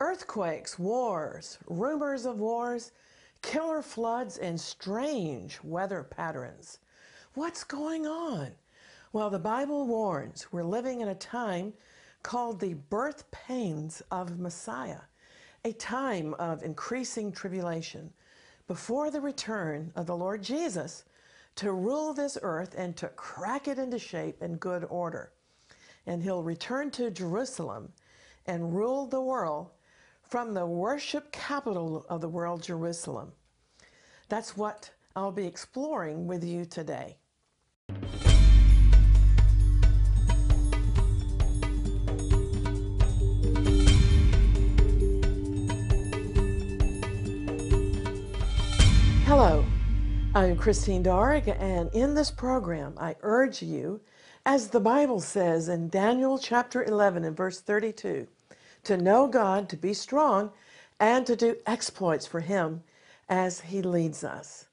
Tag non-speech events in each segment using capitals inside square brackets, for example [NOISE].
Earthquakes, wars, rumors of wars, killer floods, and strange weather patterns. What's going on? Well, the Bible warns we're living in a time called the birth pains of Messiah, a time of increasing tribulation before the return of the Lord Jesus to rule this earth and to crack it into shape and good order. And he'll return to Jerusalem and rule the world from the worship capital of the world, Jerusalem. That's what I'll be exploring with you today. Hello, I'm Christine Darg, and in this program, I urge you, as the Bible says in Daniel chapter 11 and verse 32, to know God, to be strong, and to do exploits for Him as He leads us.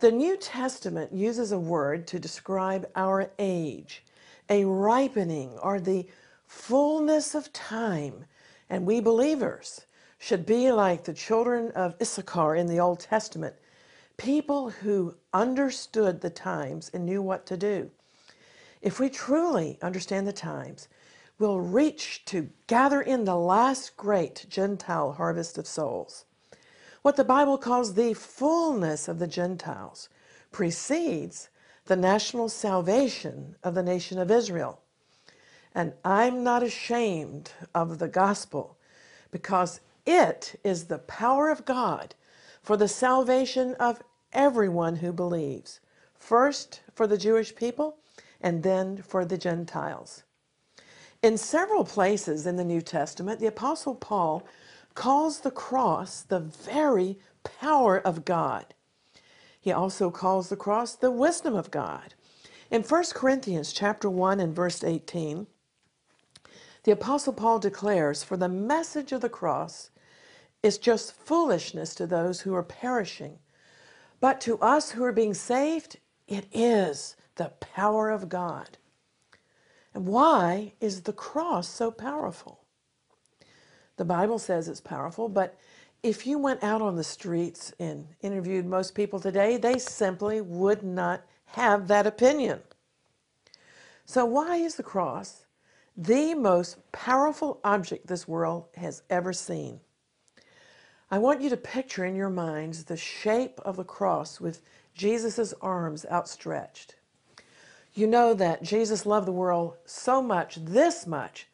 The New Testament uses a word to describe our age, a ripening or the fullness of time, and we believers should be like the children of Issachar in the Old Testament, people who understood the times and knew what to do. If we truly understand the times, will reach to gather in the last great Gentile harvest of souls. What the Bible calls the fullness of the Gentiles precedes the national salvation of the nation of Israel. And I'm not ashamed of the gospel because it is the power of God for the salvation of everyone who believes, first for the Jewish people and then for the Gentiles. In several places in the New Testament, the Apostle Paul calls the cross the very power of God. He also calls the cross the wisdom of God. In 1 Corinthians chapter 1 and verse 18, the Apostle Paul declares, For the message of the cross is just foolishness to those who are perishing. But to us who are being saved, it is the power of God. And why is the cross so powerful? The Bible says it's powerful, but if you went out on the streets and interviewed most people today, they simply would not have that opinion. So, why is the cross the most powerful object this world has ever seen? I want you to picture in your minds the shape of the cross with Jesus' arms outstretched you know that Jesus loved the world so much, this much,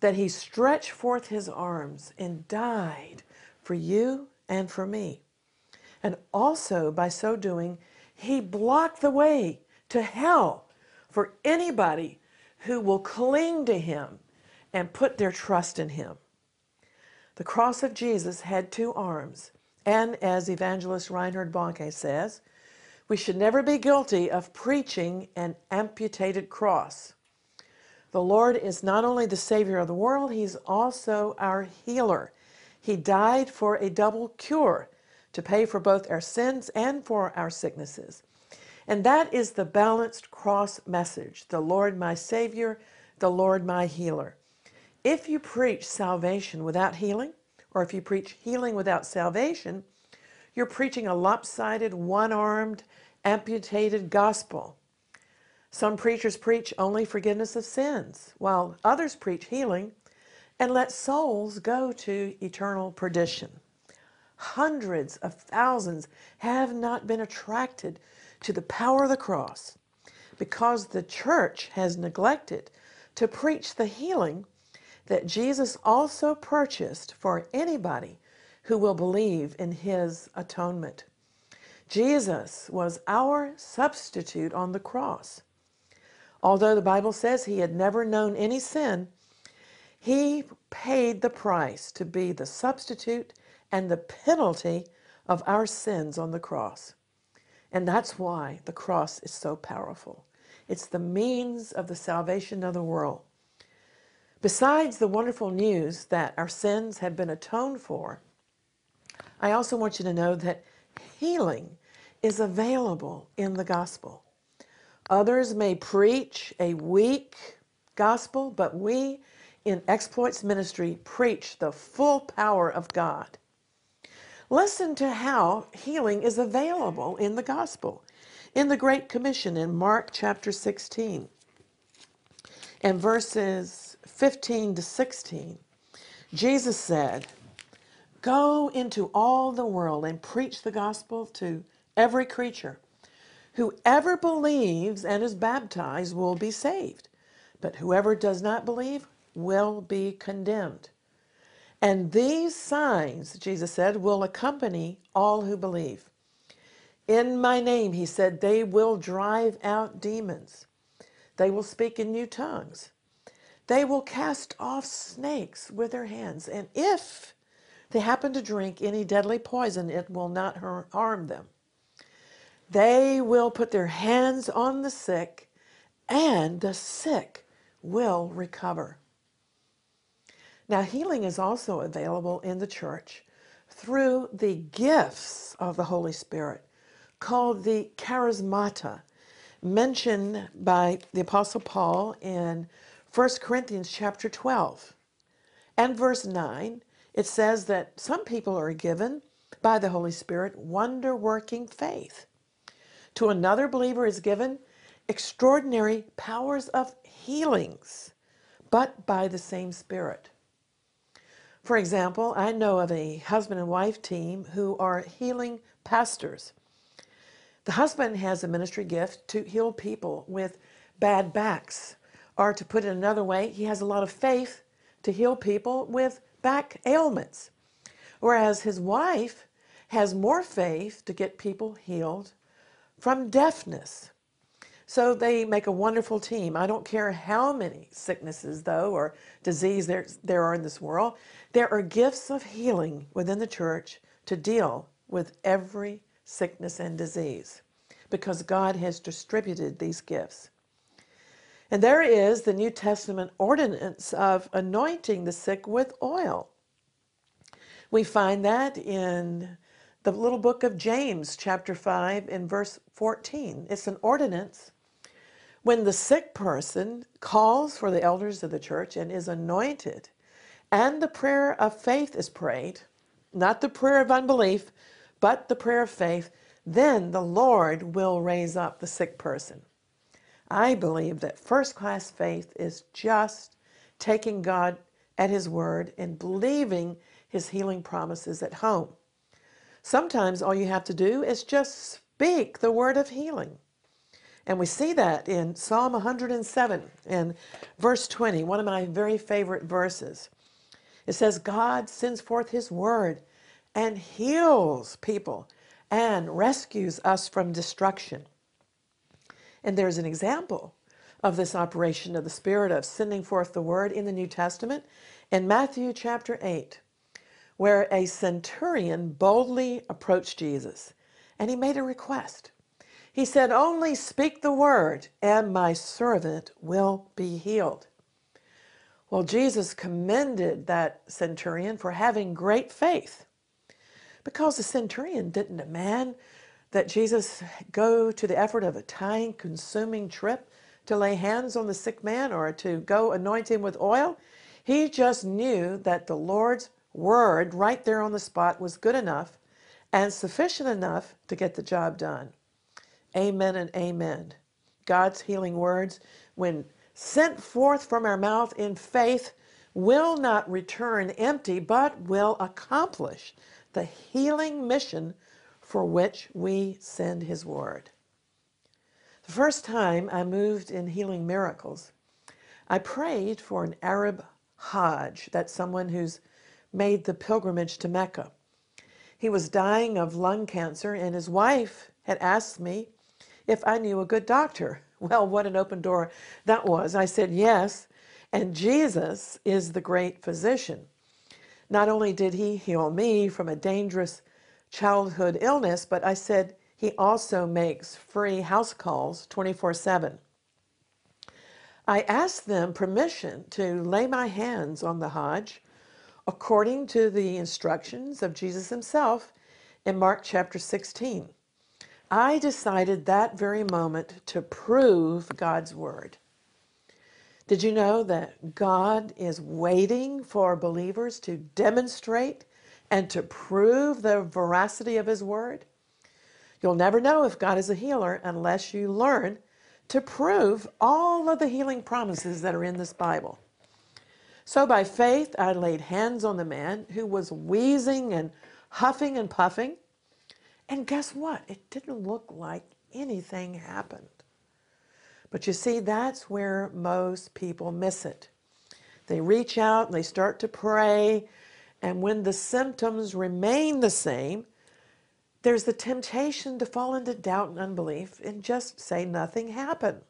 that he stretched forth his arms and died for you and for me. And also, by so doing, he blocked the way to hell for anybody who will cling to him and put their trust in him. The cross of Jesus had two arms, and as evangelist Reinhard Bonnke says, we should never be guilty of preaching an amputated cross. The Lord is not only the Savior of the world, He's also our healer. He died for a double cure to pay for both our sins and for our sicknesses. And that is the balanced cross message the Lord my Savior, the Lord my healer. If you preach salvation without healing, or if you preach healing without salvation, you're preaching a lopsided, one armed, amputated gospel. Some preachers preach only forgiveness of sins, while others preach healing and let souls go to eternal perdition. Hundreds of thousands have not been attracted to the power of the cross because the church has neglected to preach the healing that Jesus also purchased for anybody who will believe in his atonement. Jesus was our substitute on the cross. Although the Bible says he had never known any sin, he paid the price to be the substitute and the penalty of our sins on the cross. And that's why the cross is so powerful. It's the means of the salvation of the world. Besides the wonderful news that our sins have been atoned for, I also want you to know that healing is available in the gospel. Others may preach a weak gospel, but we in Exploits Ministry preach the full power of God. Listen to how healing is available in the gospel. In the Great Commission in Mark chapter 16 and verses 15 to 16, Jesus said, Go into all the world and preach the gospel to every creature. Whoever believes and is baptized will be saved, but whoever does not believe will be condemned. And these signs, Jesus said, will accompany all who believe. In my name, he said, they will drive out demons. They will speak in new tongues. They will cast off snakes with their hands. And if they happen to drink any deadly poison, it will not harm them. They will put their hands on the sick, and the sick will recover. Now, healing is also available in the church through the gifts of the Holy Spirit called the charismata, mentioned by the Apostle Paul in 1 Corinthians chapter 12. And verse 9, it says that some people are given by the Holy Spirit wonder working faith. To another believer is given extraordinary powers of healings, but by the same Spirit. For example, I know of a husband and wife team who are healing pastors. The husband has a ministry gift to heal people with bad backs, or to put it another way, he has a lot of faith to heal people with back ailments. Whereas his wife has more faith to get people healed from deafness. So they make a wonderful team. I don't care how many sicknesses, though, or disease there, there are in this world. There are gifts of healing within the church to deal with every sickness and disease because God has distributed these gifts. And there is the New Testament ordinance of anointing the sick with oil. We find that in the little book of James, chapter 5, in verse 14. It's an ordinance when the sick person calls for the elders of the church and is anointed, and the prayer of faith is prayed, not the prayer of unbelief, but the prayer of faith, then the Lord will raise up the sick person. I believe that first class faith is just taking God at His word and believing His healing promises at home. Sometimes all you have to do is just speak the word of healing. And we see that in Psalm 107 and verse 20, one of my very favorite verses. It says, God sends forth his word and heals people and rescues us from destruction. And there's an example of this operation of the Spirit of sending forth the word in the New Testament in Matthew chapter 8, where a centurion boldly approached Jesus and he made a request. He said, Only speak the word, and my servant will be healed. Well, Jesus commended that centurion for having great faith because the centurion didn't demand that Jesus go to the effort of a time consuming trip to lay hands on the sick man or to go anoint him with oil. He just knew that the Lord's word right there on the spot was good enough and sufficient enough to get the job done. Amen and amen. God's healing words, when sent forth from our mouth in faith, will not return empty, but will accomplish the healing mission for which we send His Word. The first time I moved in healing miracles, I prayed for an Arab Hajj, that's someone who's made the pilgrimage to Mecca. He was dying of lung cancer, and his wife had asked me if I knew a good doctor. [LAUGHS] Well, what an open door that was. I said yes, and Jesus is the great physician. Not only did he heal me from a dangerous childhood illness, but I said he also makes free house calls 24 7. I asked them permission to lay my hands on the Hajj according to the instructions of Jesus himself in Mark chapter 16. I decided that very moment to prove God's word. Did you know that God is waiting for believers to demonstrate and to prove the veracity of His Word? You'll never know if God is a healer unless you learn to prove all of the healing promises that are in this Bible. So by faith, I laid hands on the man who was wheezing and huffing and puffing. And guess what? It didn't look like anything happened. But you see, that's where most people miss it. They reach out and they start to pray, and when the symptoms remain the same, there's the temptation to fall into doubt and unbelief and just say nothing happened.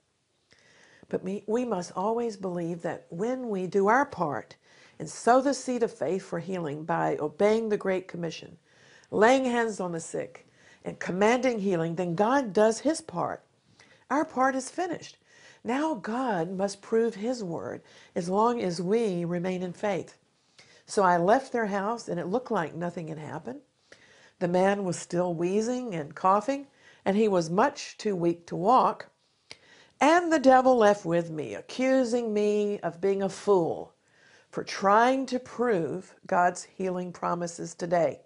But we must always believe that when we do our part and sow the seed of faith for healing by obeying the Great Commission, laying hands on the sick, and commanding healing, then God does his part. Our part is finished. Now God must prove his word as long as we remain in faith. So I left their house and it looked like nothing had happened. The man was still wheezing and coughing, and he was much too weak to walk. And the devil left with me, accusing me of being a fool for trying to prove God's healing promises today.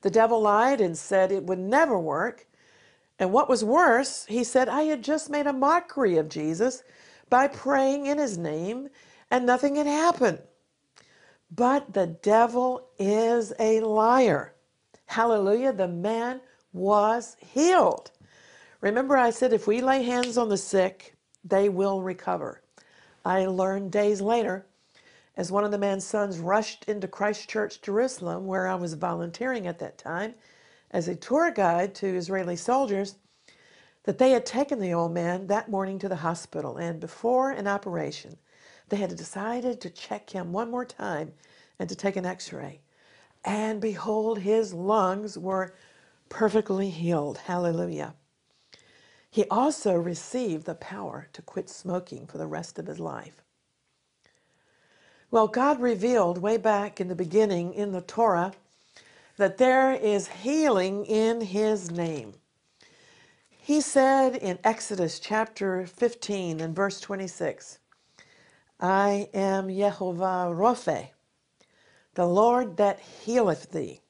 The devil lied and said it would never work. And what was worse, he said I had just made a mockery of Jesus by praying in his name and nothing had happened. But the devil is a liar. Hallelujah. The man was healed. Remember, I said if we lay hands on the sick, they will recover. I learned days later, as one of the man's sons rushed into Christ Church, Jerusalem, where I was volunteering at that time as a tour guide to Israeli soldiers, that they had taken the old man that morning to the hospital. And before an operation, they had decided to check him one more time and to take an x ray. And behold, his lungs were perfectly healed. Hallelujah. He also received the power to quit smoking for the rest of his life. Well, God revealed way back in the beginning in the Torah that there is healing in his name. He said in Exodus chapter 15 and verse 26, I am Yehovah Rophe, the Lord that healeth thee.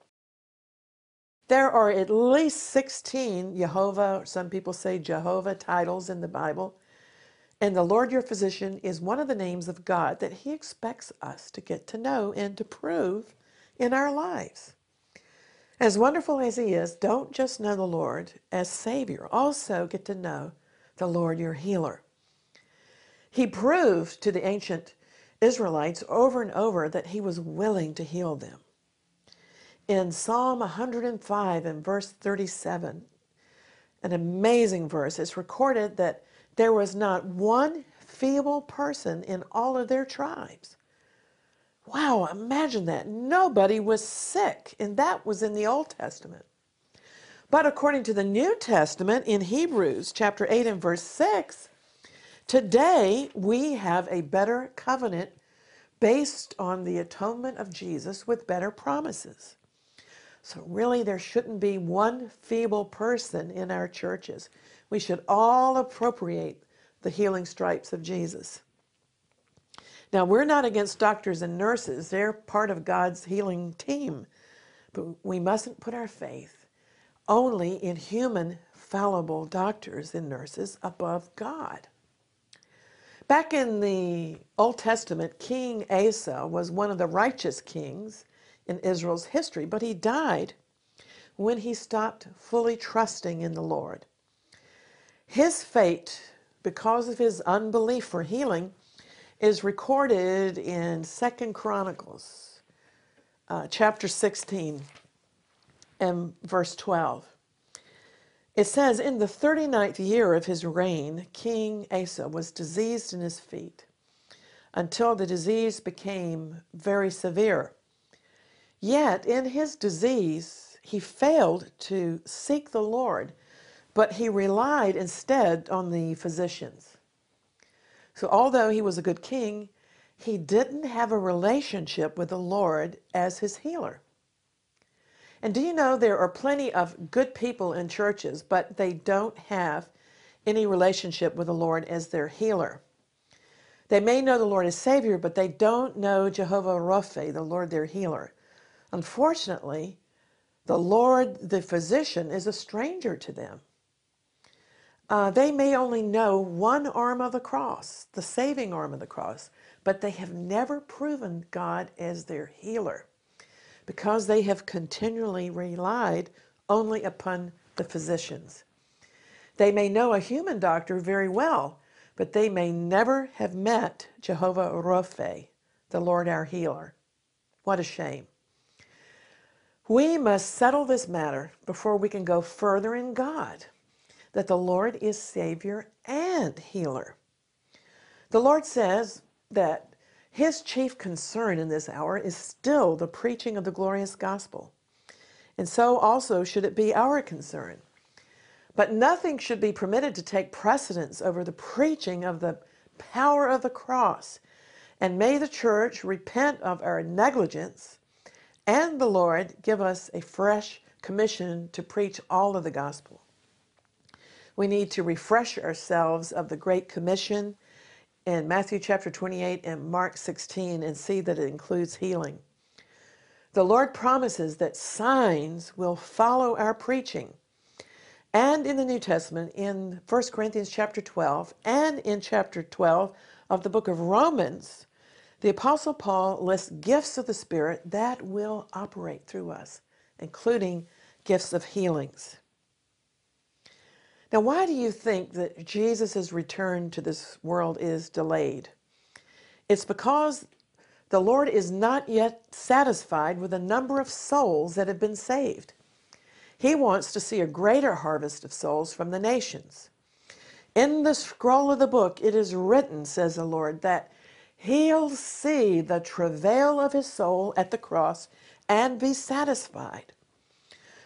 There are at least 16 Jehovah, some people say Jehovah titles in the Bible. And the Lord your physician is one of the names of God that he expects us to get to know and to prove in our lives. As wonderful as he is, don't just know the Lord as Savior, also get to know the Lord your healer. He proved to the ancient Israelites over and over that he was willing to heal them. In Psalm 105 and verse 37, an amazing verse, it's recorded that there was not one feeble person in all of their tribes. Wow, imagine that. Nobody was sick, and that was in the Old Testament. But according to the New Testament in Hebrews chapter 8 and verse 6, Today, we have a better covenant based on the atonement of Jesus with better promises. So, really, there shouldn't be one feeble person in our churches. We should all appropriate the healing stripes of Jesus. Now, we're not against doctors and nurses, they're part of God's healing team. But we mustn't put our faith only in human, fallible doctors and nurses above God. Back in the Old Testament, King Asa was one of the righteous kings in Israel's history, but he died when he stopped fully trusting in the Lord. His fate, because of his unbelief for healing, is recorded in Second Chronicles, uh, chapter 16 and verse 12. It says, In the 39th year of his reign, King Asa was diseased in his feet until the disease became very severe. Yet in his disease, he failed to seek the Lord, but he relied instead on the physicians. So, although he was a good king, he didn't have a relationship with the Lord as his healer. And do you know there are plenty of good people in churches, but they don't have any relationship with the Lord as their healer? They may know the Lord as Savior, but they don't know Jehovah Rapha, the Lord their healer. Unfortunately, the Lord, the physician, is a stranger to them. Uh, they may only know one arm of the cross, the saving arm of the cross, but they have never proven God as their healer because they have continually relied only upon the physicians. They may know a human doctor very well, but they may never have met Jehovah Rapha, the Lord our healer. What a shame. We must settle this matter before we can go further in God, that the Lord is Savior and healer. The Lord says that his chief concern in this hour is still the preaching of the glorious gospel. And so also should it be our concern. But nothing should be permitted to take precedence over the preaching of the power of the cross. And may the church repent of our negligence and the Lord give us a fresh commission to preach all of the gospel. We need to refresh ourselves of the Great Commission in Matthew chapter 28 and Mark 16 and see that it includes healing. The Lord promises that signs will follow our preaching. And in the New Testament, in 1 Corinthians chapter 12 and in chapter 12 of the book of Romans, the Apostle Paul lists gifts of the Spirit that will operate through us, including gifts of healings. Now, why do you think that Jesus' return to this world is delayed? It's because the Lord is not yet satisfied with the number of souls that have been saved. He wants to see a greater harvest of souls from the nations. In the scroll of the book, it is written, says the Lord, that he'll see the travail of his soul at the cross and be satisfied.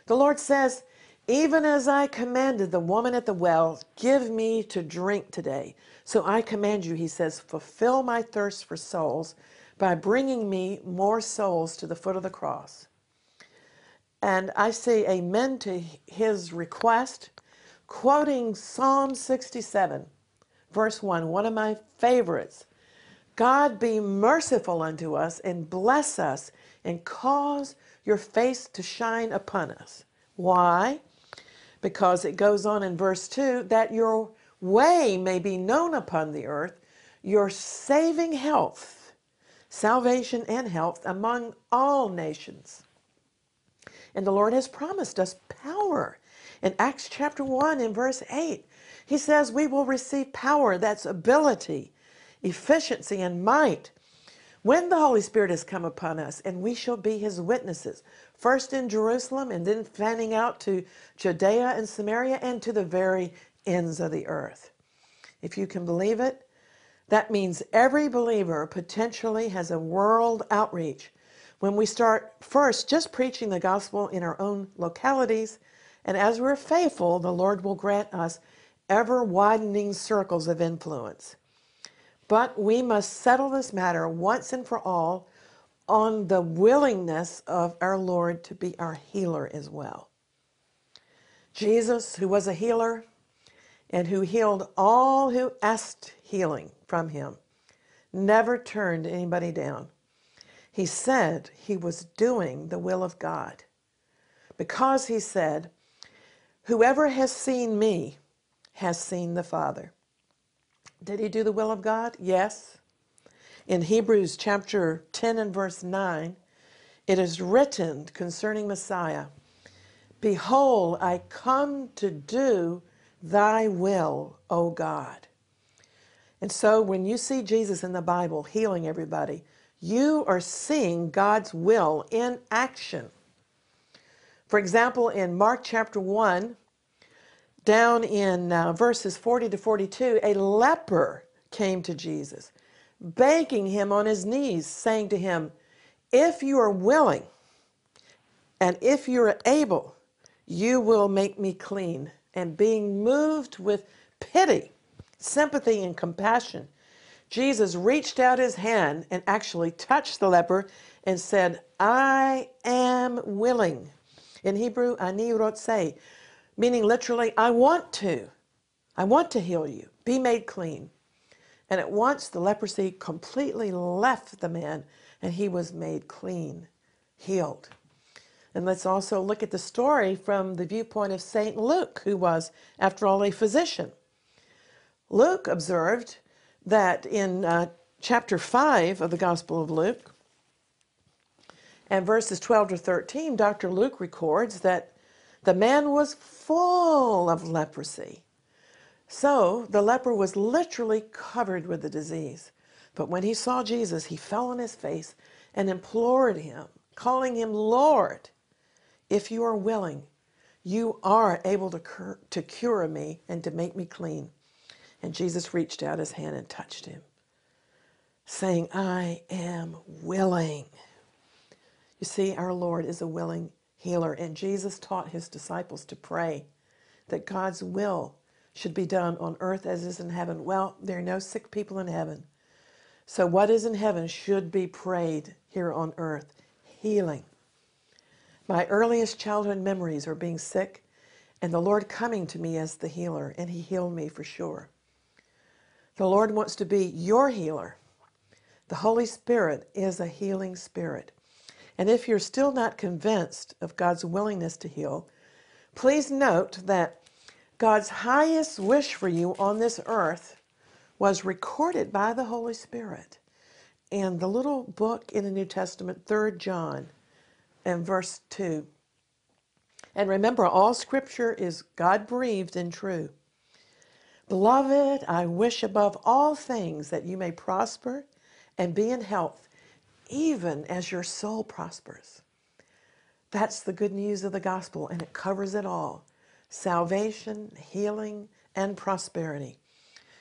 The Lord says, Even as I commanded the woman at the well, give me to drink today. So I command you, he says, fulfill my thirst for souls by bringing me more souls to the foot of the cross. And I say amen to his request, quoting Psalm 67, verse 1, one of my favorites. God be merciful unto us and bless us and cause your face to shine upon us. Why? Because it goes on in verse 2 that your way may be known upon the earth, your saving health, salvation and health among all nations. And the Lord has promised us power. In Acts chapter 1 in verse 8, he says we will receive power, that's ability, efficiency, and might when the Holy Spirit has come upon us, and we shall be his witnesses, first in Jerusalem and then fanning out to Judea and Samaria and to the very ends of the earth. If you can believe it, that means every believer potentially has a world outreach when we start first just preaching the gospel in our own localities, and as we're faithful, the Lord will grant us ever widening circles of influence. But we must settle this matter once and for all on the willingness of our Lord to be our healer as well. Jesus, who was a healer and who healed all who asked healing from him, never turned anybody down. He said he was doing the will of God because he said, Whoever has seen me has seen the Father. Did he do the will of God? Yes. In Hebrews chapter 10 and verse 9, it is written concerning Messiah Behold, I come to do thy will, O God. And so when you see Jesus in the Bible healing everybody, you are seeing God's will in action. For example, in Mark chapter 1, down in uh, verses 40 to 42, a leper came to Jesus, begging him on his knees, saying to him, If you are willing and if you are able, you will make me clean. And being moved with pity, sympathy, and compassion, Jesus reached out his hand and actually touched the leper and said, I am willing. In Hebrew, ani rotse, meaning literally, I want to. I want to heal you. Be made clean. And at once the leprosy completely left the man and he was made clean, healed. And let's also look at the story from the viewpoint of St. Luke, who was, after all, a physician. Luke observed that in uh, chapter 5 of the Gospel of Luke, and verses 12 to 13, Dr. Luke records that the man was full of leprosy. So the leper was literally covered with the disease. But when he saw Jesus, he fell on his face and implored him, calling him Lord. If you are willing, you are able to, cure, to cure me and to make me clean. And Jesus reached out his hand and touched him, saying, I am willing. You see, our Lord is a willing healer, and Jesus taught his disciples to pray that God's will should be done on earth as is in heaven. Well, there are no sick people in heaven. So, what is in heaven should be prayed here on earth healing. My earliest childhood memories are being sick and the Lord coming to me as the healer, and He healed me for sure. The Lord wants to be your healer. The Holy Spirit is a healing spirit. And if you're still not convinced of God's willingness to heal, please note that God's highest wish for you on this earth was recorded by the Holy Spirit in the little book in the New Testament, 3 John, and verse 2. And remember, all scripture is God breathed and true. Beloved, I wish above all things that you may prosper and be in health, even as your soul prospers. That's the good news of the gospel, and it covers it all salvation, healing, and prosperity.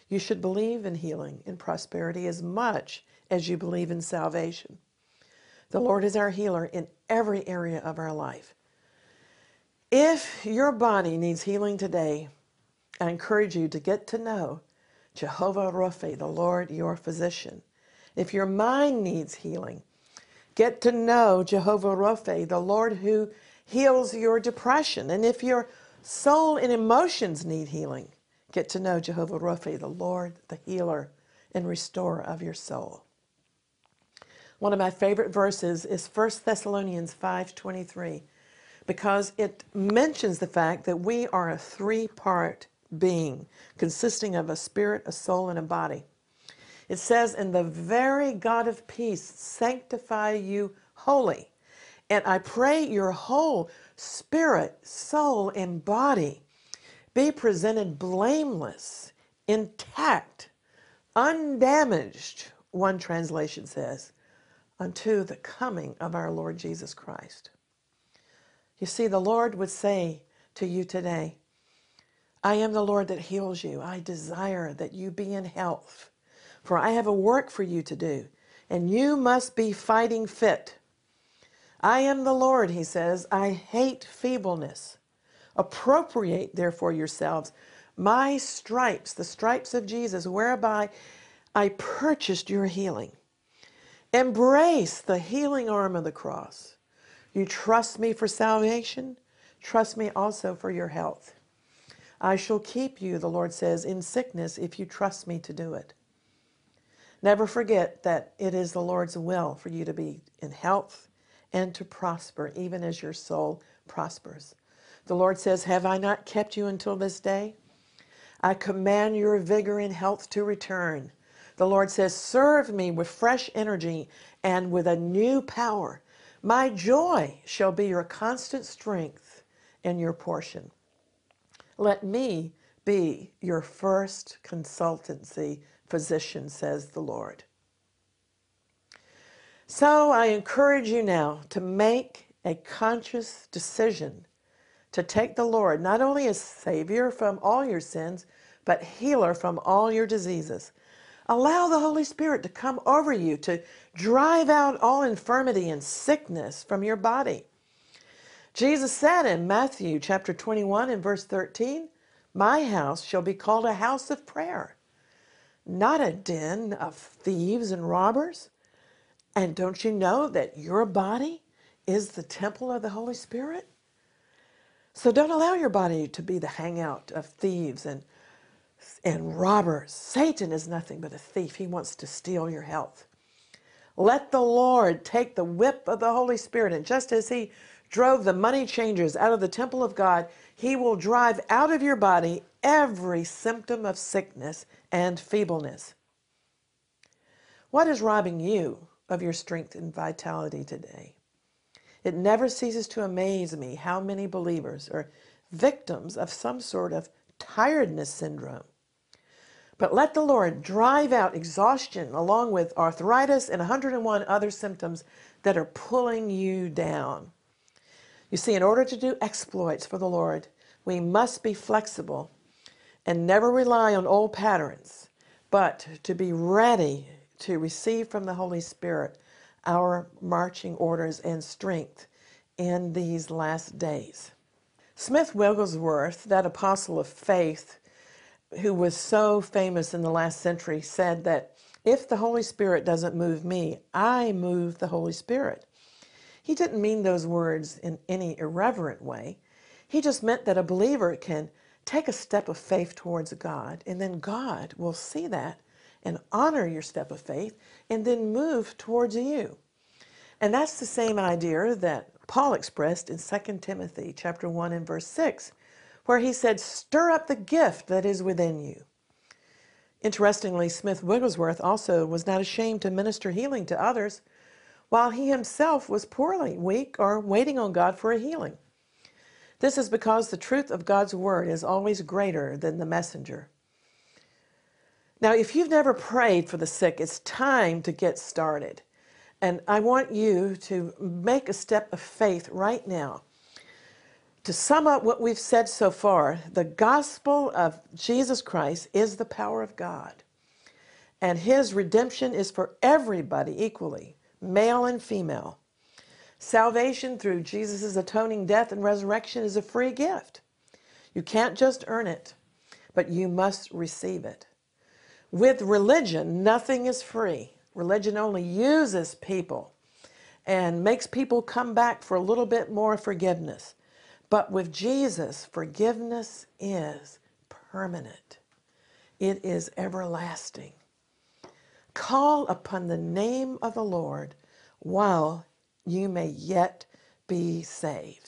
You should believe in healing and prosperity as much as you believe in salvation. The Lord is our healer in every area of our life. If your body needs healing today, I encourage you to get to know Jehovah Rapha, the Lord your physician. If your mind needs healing, get to know Jehovah Rapha, the Lord who heals your depression. And if your soul and emotions need healing, get to know Jehovah Rapha, the Lord, the healer and restorer of your soul. One of my favorite verses is 1 Thessalonians 5:23 because it mentions the fact that we are a three-part being consisting of a spirit, a soul and a body. It says, And the very God of peace sanctify you wholly. And I pray your whole spirit, soul, and body be presented blameless, intact, undamaged, one translation says, unto the coming of our Lord Jesus Christ. You see, the Lord would say to you today, I am the Lord that heals you. I desire that you be in health. For I have a work for you to do, and you must be fighting fit. I am the Lord, he says. I hate feebleness. Appropriate, therefore, yourselves my stripes, the stripes of Jesus, whereby I purchased your healing. Embrace the healing arm of the cross. You trust me for salvation, trust me also for your health. I shall keep you, the Lord says, in sickness if you trust me to do it. Never forget that it is the Lord's will for you to be in health and to prosper, even as your soul prospers. The Lord says, Have I not kept you until this day? I command your vigor and health to return. The Lord says, Serve me with fresh energy and with a new power. My joy shall be your constant strength and your portion. Let me be your first consultancy physician, says the Lord. So I encourage you now to make a conscious decision to take the Lord not only as Savior from all your sins, but healer from all your diseases. Allow the Holy Spirit to come over you to drive out all infirmity and sickness from your body. Jesus said in Matthew chapter 21 and verse 13, My house shall be called a house of prayer not a den of thieves and robbers. And don't you know that your body is the temple of the Holy Spirit? So don't allow your body to be the hangout of thieves and and robbers. Satan is nothing but a thief. He wants to steal your health. Let the Lord take the whip of the Holy Spirit, and just as He drove the money changers out of the temple of God, He will drive out of your body every symptom of sickness and feebleness. What is robbing you of your strength and vitality today? It never ceases to amaze me how many believers are victims of some sort of tiredness syndrome. But let the Lord drive out exhaustion along with arthritis and 101 other symptoms that are pulling you down. You see, in order to do exploits for the Lord, we must be flexible and never rely on old patterns, but to be ready to receive from the Holy Spirit our marching orders and strength in these last days. Smith Wigglesworth, that apostle of faith who was so famous in the last century, said that if the Holy Spirit doesn't move me, I move the Holy Spirit. He didn't mean those words in any irreverent way. He just meant that a believer can take a step of faith towards God, and then God will see that and honor your step of faith and then move towards you. And that's the same idea that Paul expressed in 2 Timothy chapter 1 and verse 6, where he said, "Stir up the gift that is within you." Interestingly, Smith Wigglesworth also was not ashamed to minister healing to others while he himself was poorly, weak, or waiting on God for a healing. This is because the truth of God's word is always greater than the messenger. Now, if you've never prayed for the sick, it's time to get started. And I want you to make a step of faith right now. To sum up what we've said so far, the gospel of Jesus Christ is the power of God. And his redemption is for everybody equally, male and female. Salvation through Jesus' atoning death and resurrection is a free gift. You can't just earn it, but you must receive it. With religion, nothing is free. Religion only uses people and makes people come back for a little bit more forgiveness. But with Jesus, forgiveness is permanent, it is everlasting. Call upon the name of the Lord while you may yet be saved.